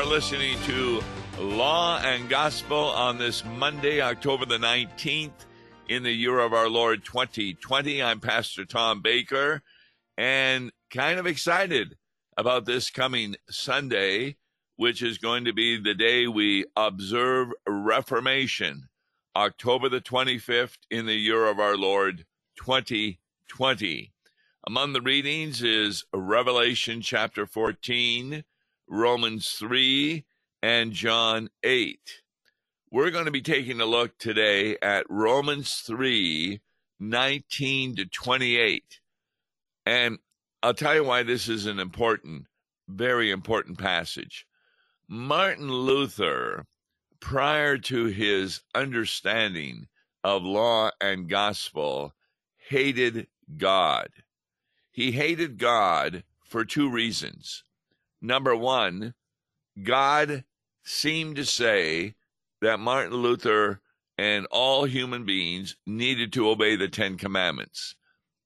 are listening to Law and Gospel on this Monday, October the 19th, in the year of our Lord 2020. I'm Pastor Tom Baker and kind of excited about this coming Sunday, which is going to be the day we observe Reformation, October the 25th, in the year of our Lord 2020. Among the readings is Revelation chapter 14, Romans 3, and John 8. We're going to be taking a look today at Romans 3, 19 to 28. And I'll tell you why this is an important, very important passage. Martin Luther, prior to his understanding of law and gospel, hated God. He hated God for two reasons. Number one, God seemed to say that Martin Luther and all human beings needed to obey the Ten Commandments.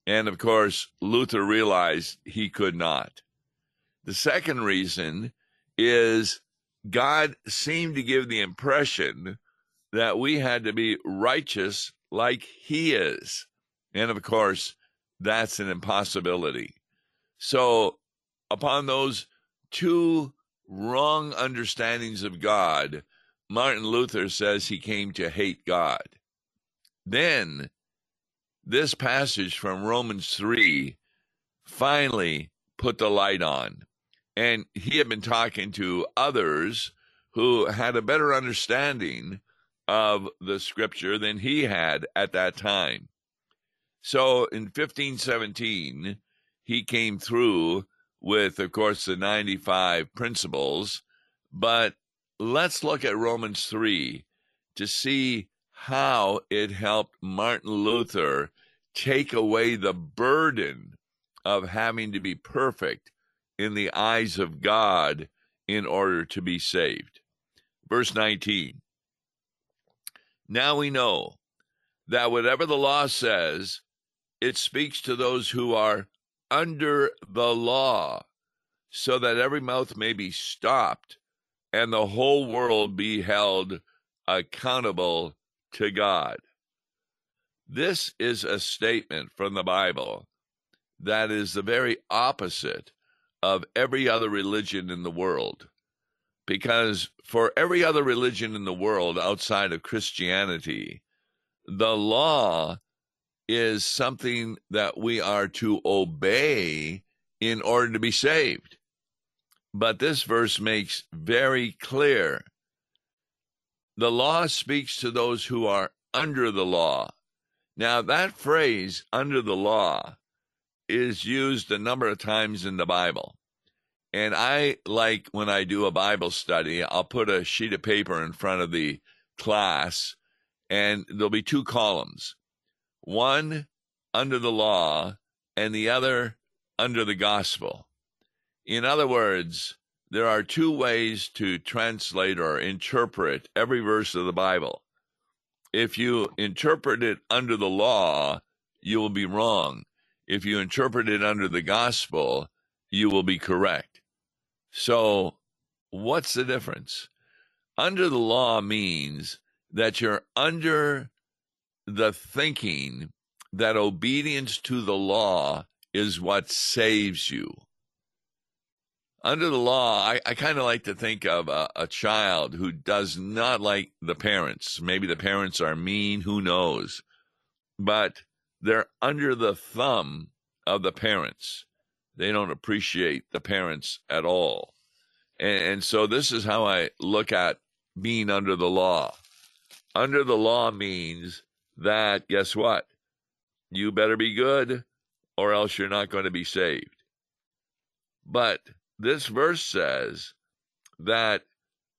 And of course, Luther realized he could not. The second reason is God seemed to give the impression that we had to be righteous like he is. And of course, that's an impossibility. So, upon those two wrong understandings of God, Martin Luther says he came to hate God. Then, this passage from Romans 3 finally put the light on. And he had been talking to others who had a better understanding of the scripture than he had at that time. So in 1517, he came through with, of course, the 95 principles. But let's look at Romans 3 to see how it helped Martin Luther take away the burden of having to be perfect in the eyes of God in order to be saved. Verse 19 Now we know that whatever the law says, it speaks to those who are under the law, so that every mouth may be stopped and the whole world be held accountable to God. This is a statement from the Bible that is the very opposite of every other religion in the world. Because for every other religion in the world outside of Christianity, the law is something that we are to obey in order to be saved. But this verse makes very clear the law speaks to those who are under the law. Now, that phrase, under the law, is used a number of times in the Bible. And I like when I do a Bible study, I'll put a sheet of paper in front of the class, and there'll be two columns one under the law and the other under the gospel. In other words, there are two ways to translate or interpret every verse of the Bible. If you interpret it under the law, you will be wrong. If you interpret it under the gospel, you will be correct. So, what's the difference? Under the law means that you're under the thinking that obedience to the law is what saves you. Under the law, I, I kind of like to think of a, a child who does not like the parents. Maybe the parents are mean, who knows? But they're under the thumb of the parents. They don't appreciate the parents at all. And, and so this is how I look at being under the law. Under the law means that guess what? You better be good or else you're not going to be saved. But this verse says that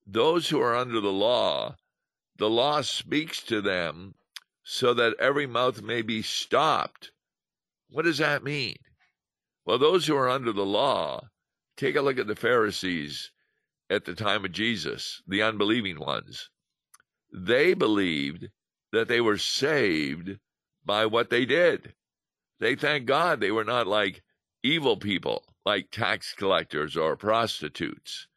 those who are under the law, the law speaks to them so that every mouth may be stopped. What does that mean? Well, those who are under the law, take a look at the Pharisees at the time of Jesus, the unbelieving ones. They believed that they were saved by what they did. They thank God they were not like evil people, like tax collectors or prostitutes.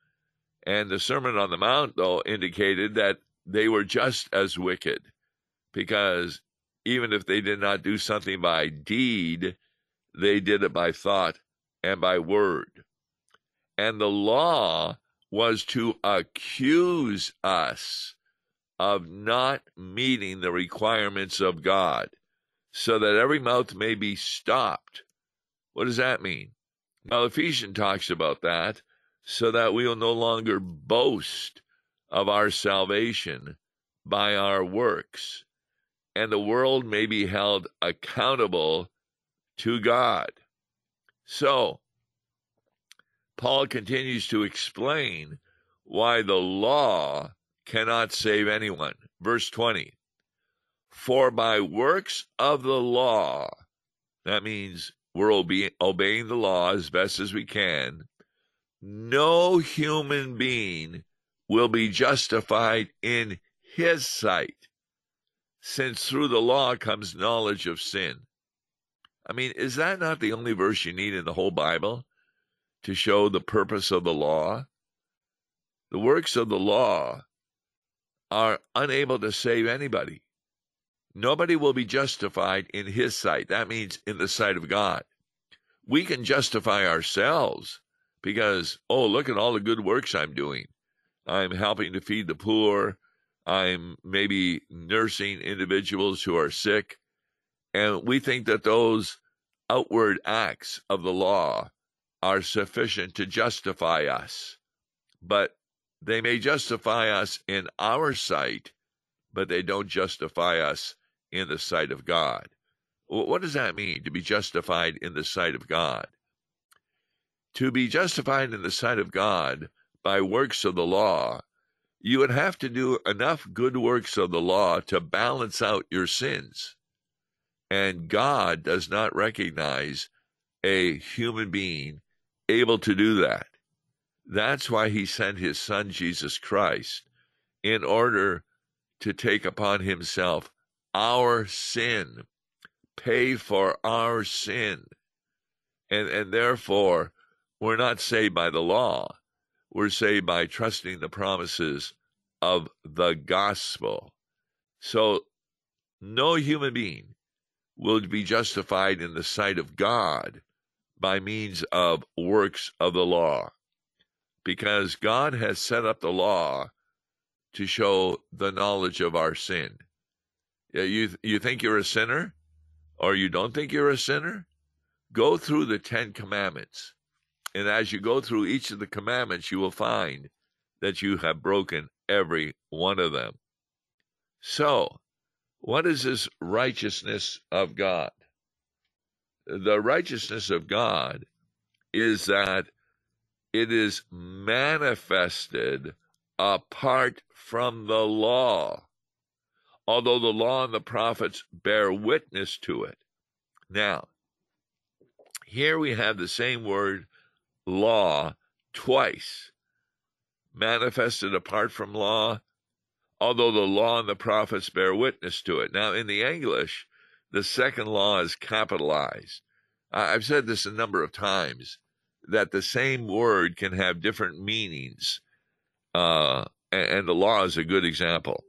And the Sermon on the Mount, though, indicated that they were just as wicked because even if they did not do something by deed, they did it by thought and by word. And the law was to accuse us of not meeting the requirements of God so that every mouth may be stopped. What does that mean? Well, Ephesians talks about that so that we will no longer boast of our salvation by our works, and the world may be held accountable to God. So, Paul continues to explain why the law cannot save anyone. Verse 20 For by works of the law, that means we're obe- obeying the law as best as we can, no human being will be justified in his sight, since through the law comes knowledge of sin. I mean, is that not the only verse you need in the whole Bible to show the purpose of the law? The works of the law are unable to save anybody. Nobody will be justified in his sight. That means in the sight of God. We can justify ourselves because, oh, look at all the good works I'm doing. I'm helping to feed the poor. I'm maybe nursing individuals who are sick. And we think that those outward acts of the law are sufficient to justify us. But they may justify us in our sight, but they don't justify us in the sight of God. What does that mean, to be justified in the sight of God? To be justified in the sight of God by works of the law, you would have to do enough good works of the law to balance out your sins. And God does not recognize a human being able to do that. That's why he sent his son Jesus Christ in order to take upon himself our sin, pay for our sin. And, and therefore, we're not saved by the law. We're saved by trusting the promises of the gospel. So, no human being will be justified in the sight of God by means of works of the law because God has set up the law to show the knowledge of our sin. You you think you're a sinner, or you don't think you're a sinner? Go through the Ten Commandments, and as you go through each of the commandments, you will find that you have broken every one of them. So, what is this righteousness of God? The righteousness of God is that it is manifested apart from the law, although the law and the prophets bear witness to it. Now, here we have the same word law twice manifested apart from law, although the law and the prophets bear witness to it. Now, in the English, the second law is capitalized. I've said this a number of times that the same word can have different meanings. Uh, and, and the law is a good example.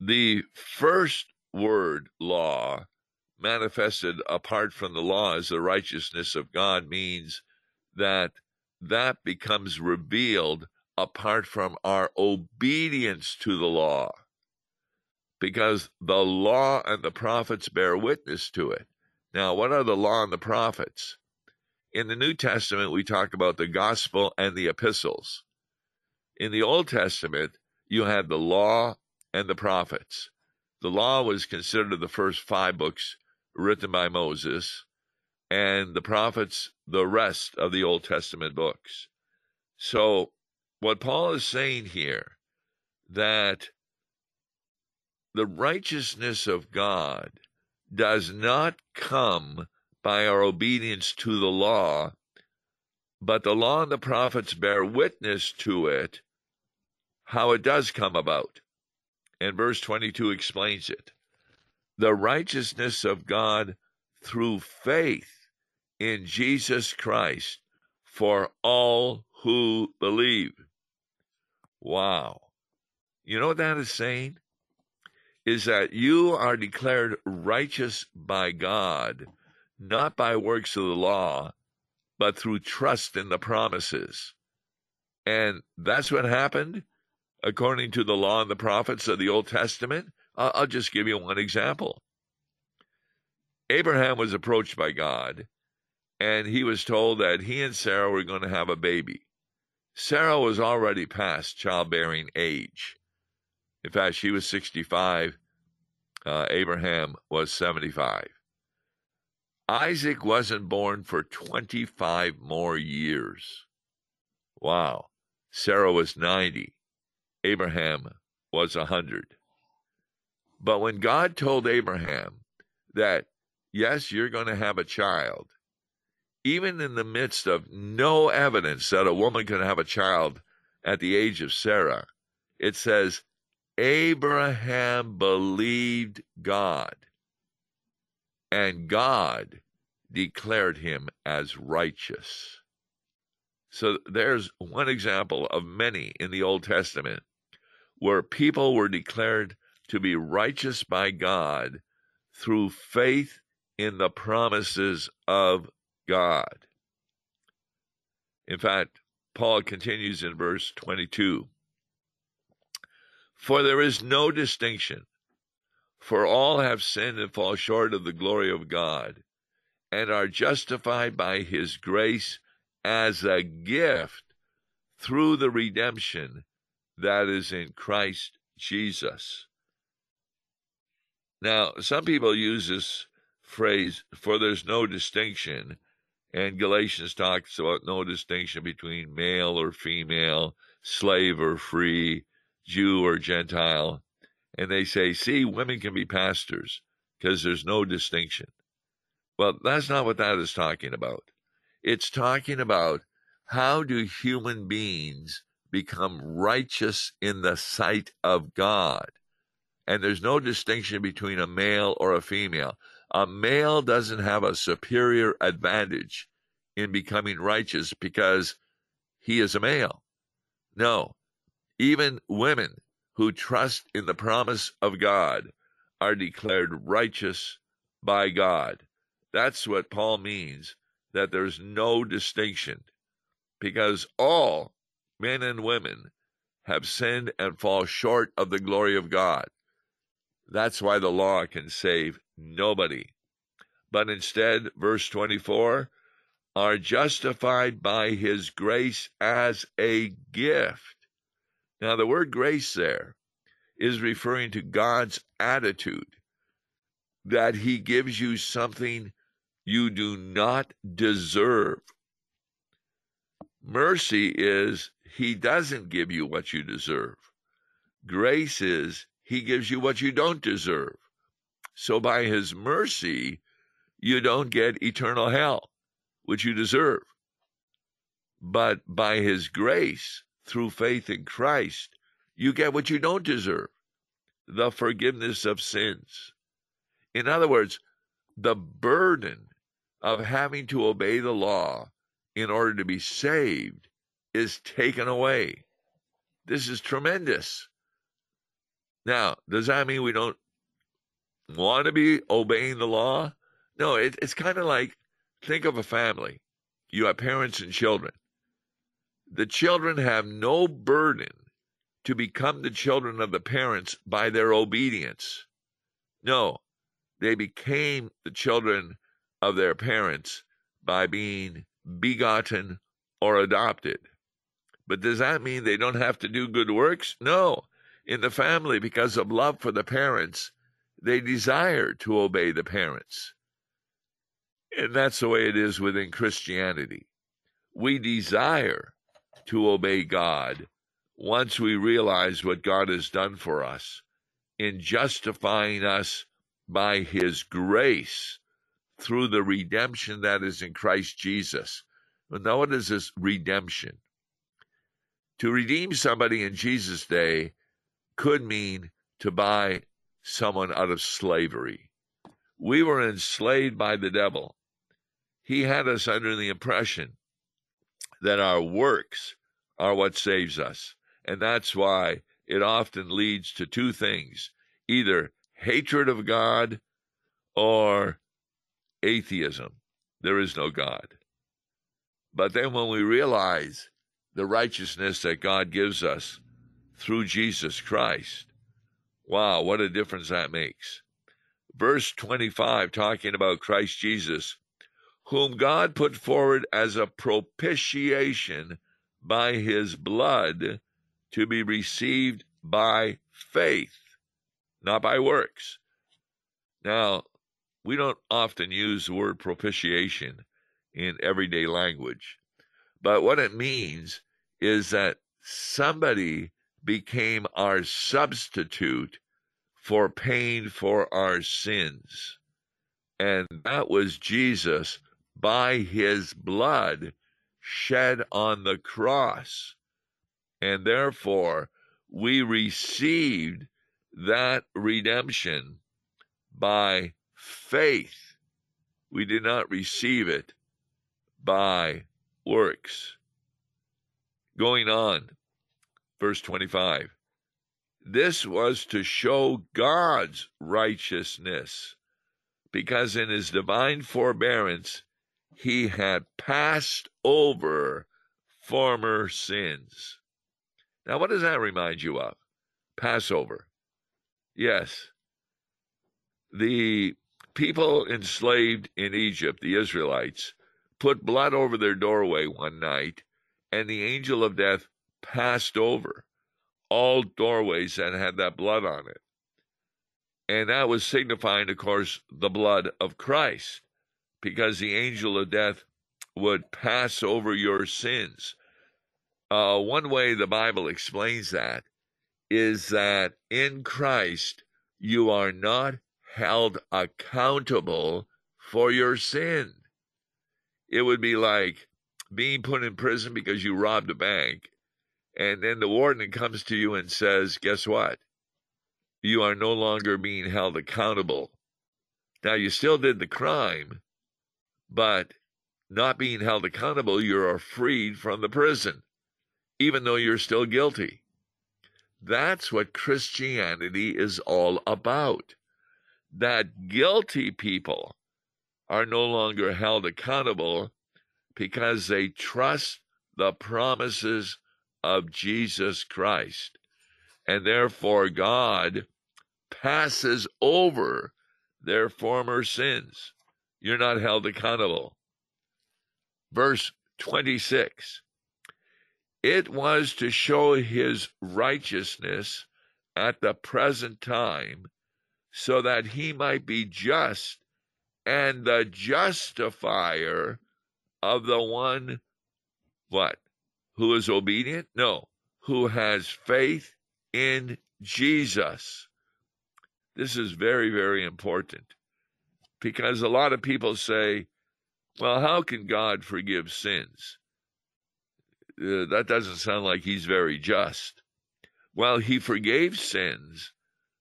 The first word, law, manifested apart from the law as the righteousness of God, means that that becomes revealed apart from our obedience to the law. Because the law and the prophets bear witness to it. Now, what are the law and the prophets? In the New Testament, we talk about the gospel and the epistles. In the Old Testament, you had the law and the prophets. The law was considered the first five books written by Moses, and the prophets, the rest of the Old Testament books. So, what Paul is saying here, that the righteousness of God does not come by our obedience to the law, but the law and the prophets bear witness to it, how it does come about. And verse 22 explains it. The righteousness of God through faith in Jesus Christ for all who believe. Wow. You know what that is saying? Is that you are declared righteous by God, not by works of the law, but through trust in the promises. And that's what happened according to the law and the prophets of the Old Testament. I'll just give you one example. Abraham was approached by God, and he was told that he and Sarah were going to have a baby. Sarah was already past childbearing age. In fact, she was 65. Uh, Abraham was 75. Isaac wasn't born for 25 more years. Wow. Sarah was 90. Abraham was 100. But when God told Abraham that, yes, you're going to have a child, even in the midst of no evidence that a woman can have a child at the age of Sarah, it says, Abraham believed God, and God declared him as righteous. So there's one example of many in the Old Testament where people were declared to be righteous by God through faith in the promises of God. In fact, Paul continues in verse 22 For there is no distinction, for all have sinned and fall short of the glory of God, and are justified by his grace as a gift through the redemption that is in Christ Jesus. Now, some people use this phrase, for there's no distinction, and Galatians talks about no distinction between male or female, slave or free, Jew or Gentile. And they say, see, women can be pastors because there's no distinction. Well, that's not what that is talking about. It's talking about how do human beings become righteous in the sight of God. And there's no distinction between a male or a female. A male doesn't have a superior advantage in becoming righteous because he is a male. No, even women who trust in the promise of God are declared righteous by God. That's what Paul means that there's no distinction because all men and women have sinned and fall short of the glory of God. That's why the law can save nobody. But instead, verse 24, are justified by his grace as a gift. Now, the word grace there is referring to God's attitude that he gives you something you do not deserve. Mercy is he doesn't give you what you deserve. Grace is he gives you what you don't deserve. So by his mercy, you don't get eternal hell, which you deserve. But by his grace, through faith in Christ, you get what you don't deserve the forgiveness of sins. In other words, the burden of having to obey the law in order to be saved is taken away. This is tremendous. Now, does that mean we don't want to be obeying the law? No, it, it's kind of like think of a family. You have parents and children. The children have no burden to become the children of the parents by their obedience. No, they became the children of their parents by being begotten or adopted. But does that mean they don't have to do good works? No. In the family, because of love for the parents, they desire to obey the parents. And that's the way it is within Christianity. We desire to obey God once we realize what God has done for us in justifying us by His grace through the redemption that is in Christ Jesus. now, what is this redemption? To redeem somebody in Jesus' day could mean to buy someone out of slavery. We were enslaved by the devil. He had us under the impression that our works are what saves us. And that's why it often leads to two things either hatred of God or atheism. There is no God. But then when we realize the righteousness that God gives us through Jesus Christ, wow, what a difference that makes. Verse 25, talking about Christ Jesus, whom God put forward as a propitiation by his blood to be received by faith, not by works. Now, we don't often use the word propitiation in everyday language, but what it means is that somebody became our substitute for paying for our sins. And that was Jesus by his blood shed on the cross. And therefore, we received that redemption by faith. We did not receive it by works. Going on, verse 25. This was to show God's righteousness, because in his divine forbearance he had passed over former sins. Now, what does that remind you of? Passover. Yes. The people enslaved in Egypt, the Israelites, put blood over their doorway one night, and the angel of death passed over all doorways that had that blood on it. And that was signifying, of course, the blood of Christ because the angel of death would pass over your sins. Uh, one way the Bible explains that is that in Christ you are not held accountable for your sin. It would be like being put in prison because you robbed a bank, and then the warden comes to you and says, Guess what? You are no longer being held accountable. Now, you still did the crime, but not being held accountable, you are freed from the prison, even though you're still guilty. That's what Christianity is all about. That guilty people are no longer held accountable because they trust the promises of Jesus Christ. And therefore, God passes over their former sins. You're not held accountable. Verse 26 It was to show his righteousness at the present time, so that he might be just and the justifier of the one what? Who is obedient? No. Who has faith in jesus. This is very very important because a lot of people say, well, how can God forgive sins? Uh, that doesn't sound like he's very just. Well, he forgave sins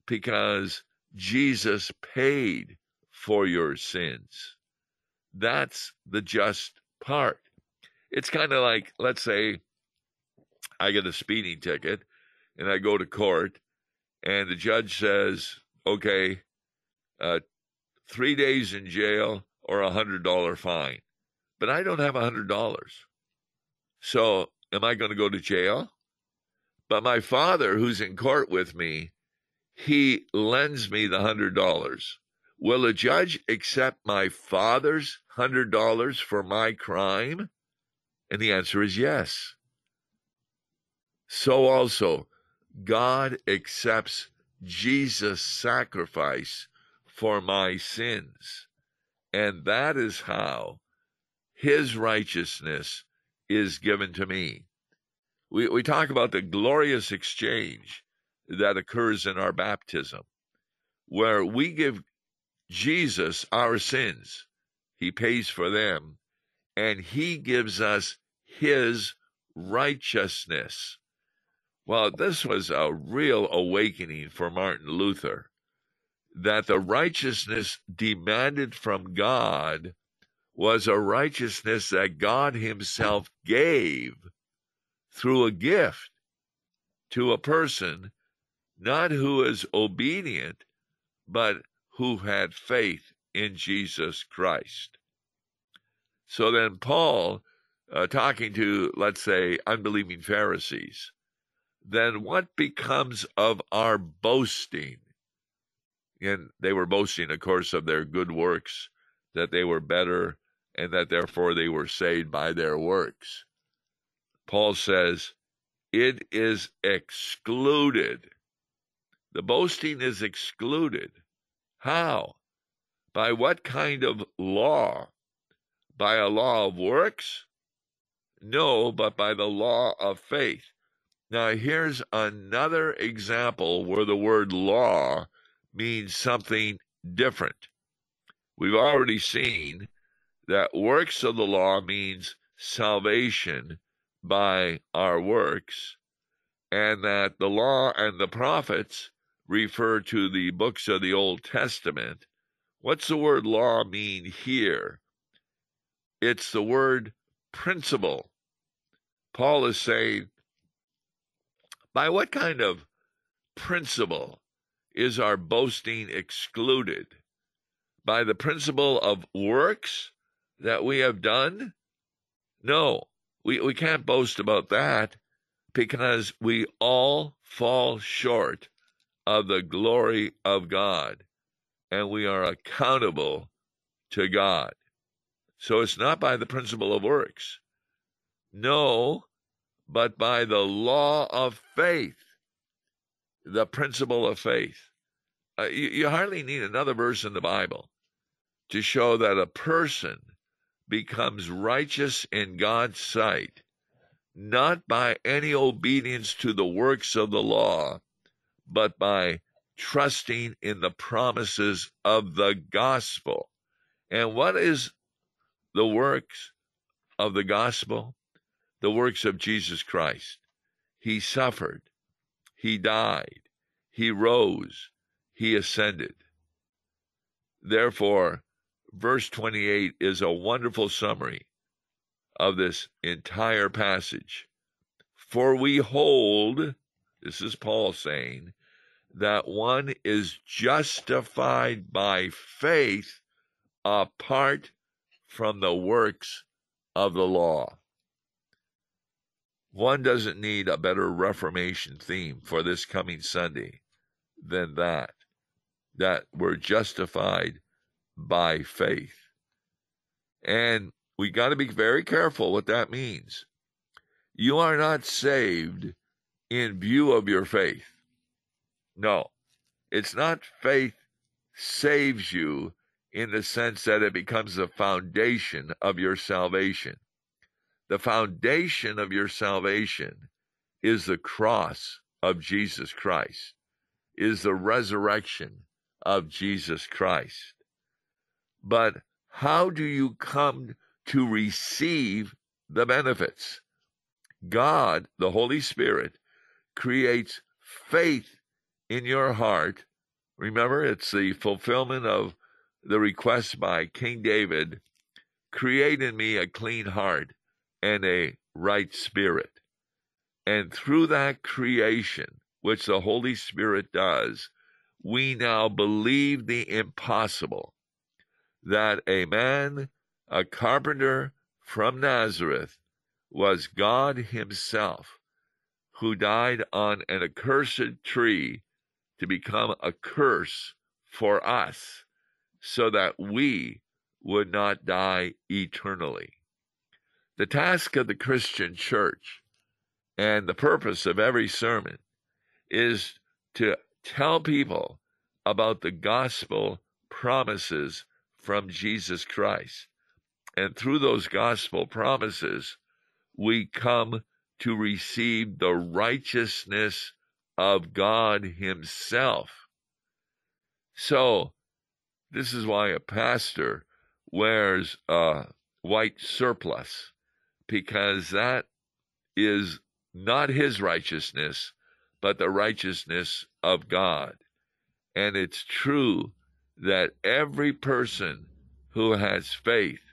because Jesus paid for your sins. That's the just part. It's kind of like, let's say, I get a speeding ticket and I go to court, and the judge says, okay, uh, three days in jail or a hundred dollar fine. But I don't have a hundred dollars. So am I going to go to jail? But my father, who's in court with me, he lends me the hundred dollars. Will a judge accept my father's hundred dollars for my crime? And the answer is yes. So also, God accepts Jesus' sacrifice for my sins. And that is how his righteousness is given to me. We, we talk about the glorious exchange that occurs in our baptism, where we give Jesus our sins, he pays for them, and he gives us his righteousness. Well, this was a real awakening for Martin Luther that the righteousness demanded from God was a righteousness that God Himself gave through a gift. to a person not who is obedient, but who had faith in Jesus Christ. So then, Paul, uh, talking to, let's say, unbelieving Pharisees, then what becomes of our boasting? And they were boasting, of course, of their good works, that they were better, and that therefore they were saved by their works. Paul says, it is excluded. The boasting is excluded. How? By what kind of law? By a law of works? No, but by the law of faith. Now, here's another example where the word law means something different. We've already seen that works of the law means salvation by our works, and that the law and the prophets refer to the books of the Old Testament. What's the word law mean here? It's the word principle. Paul is saying, by what kind of principle is our boasting excluded? By the principle of works that we have done? No, we, we can't boast about that because we all fall short of the glory of God and we are accountable to God. So it's not by the principle of works. No, but by the law of faith, the principle of faith. Uh, you, you hardly need another verse in the Bible to show that a person becomes righteous in God's sight, not by any obedience to the works of the law, but by trusting in the promises of the gospel. And what is the works of the gospel? The works of Jesus Christ. He suffered, he died, he rose, he ascended. Therefore, verse 28 is a wonderful summary of this entire passage. For we hold, this is Paul saying, that one is justified by faith apart from the works of the law. One doesn't need a better Reformation theme for this coming Sunday than that, that we're justified by faith. And we got to be very careful what that means. You are not saved in view of your faith. No, it's not faith saves you in the sense that it becomes the foundation of your salvation. The foundation of your salvation is the cross of Jesus Christ, is the resurrection of Jesus Christ. But how do you come to receive the benefits? God, the Holy Spirit, creates faith in your heart. Remember, it's the fulfillment of the request by King David create in me a clean heart and a right spirit. And through that creation, which the Holy Spirit does, we now believe the impossible that a man, a carpenter from Nazareth, was God Himself, who died on an accursed tree to become a curse for us, so that we would not die eternally. The task of the Christian church and the purpose of every sermon is to tell people about the gospel promises from Jesus Christ. And through those gospel promises, we come to receive the righteousness of God Himself. So, this is why a pastor wears a white surplice, because that is not his righteousness, but the righteousness of God. And it's true that every person who has faith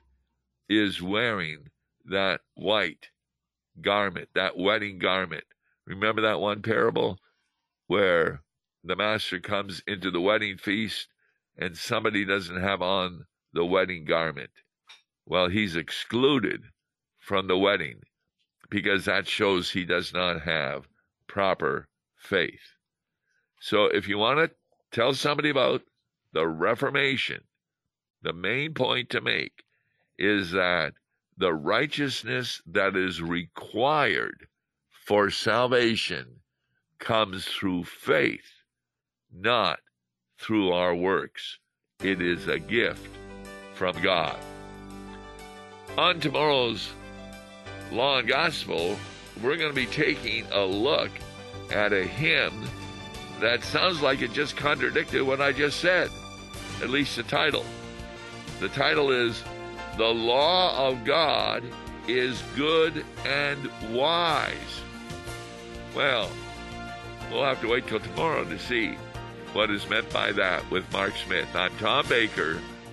is wearing that white garment, that wedding garment. Remember that one parable where the master comes into the wedding feast and somebody doesn't have on the wedding garment? Well, he's excluded from the wedding because that shows he does not have proper faith. So if you want to tell somebody about the Reformation, the main point to make is that the righteousness that is required for salvation comes through faith, not through our works. It is a gift from God. On tomorrow's Law and Gospel, we're going to be taking a look at a hymn that sounds like it just contradicted what I just said, at least the title. The title is The Law of God is Good and Wise. Well, we'll have to wait till tomorrow to see what is meant by that with Mark Smith. I'm Tom Baker.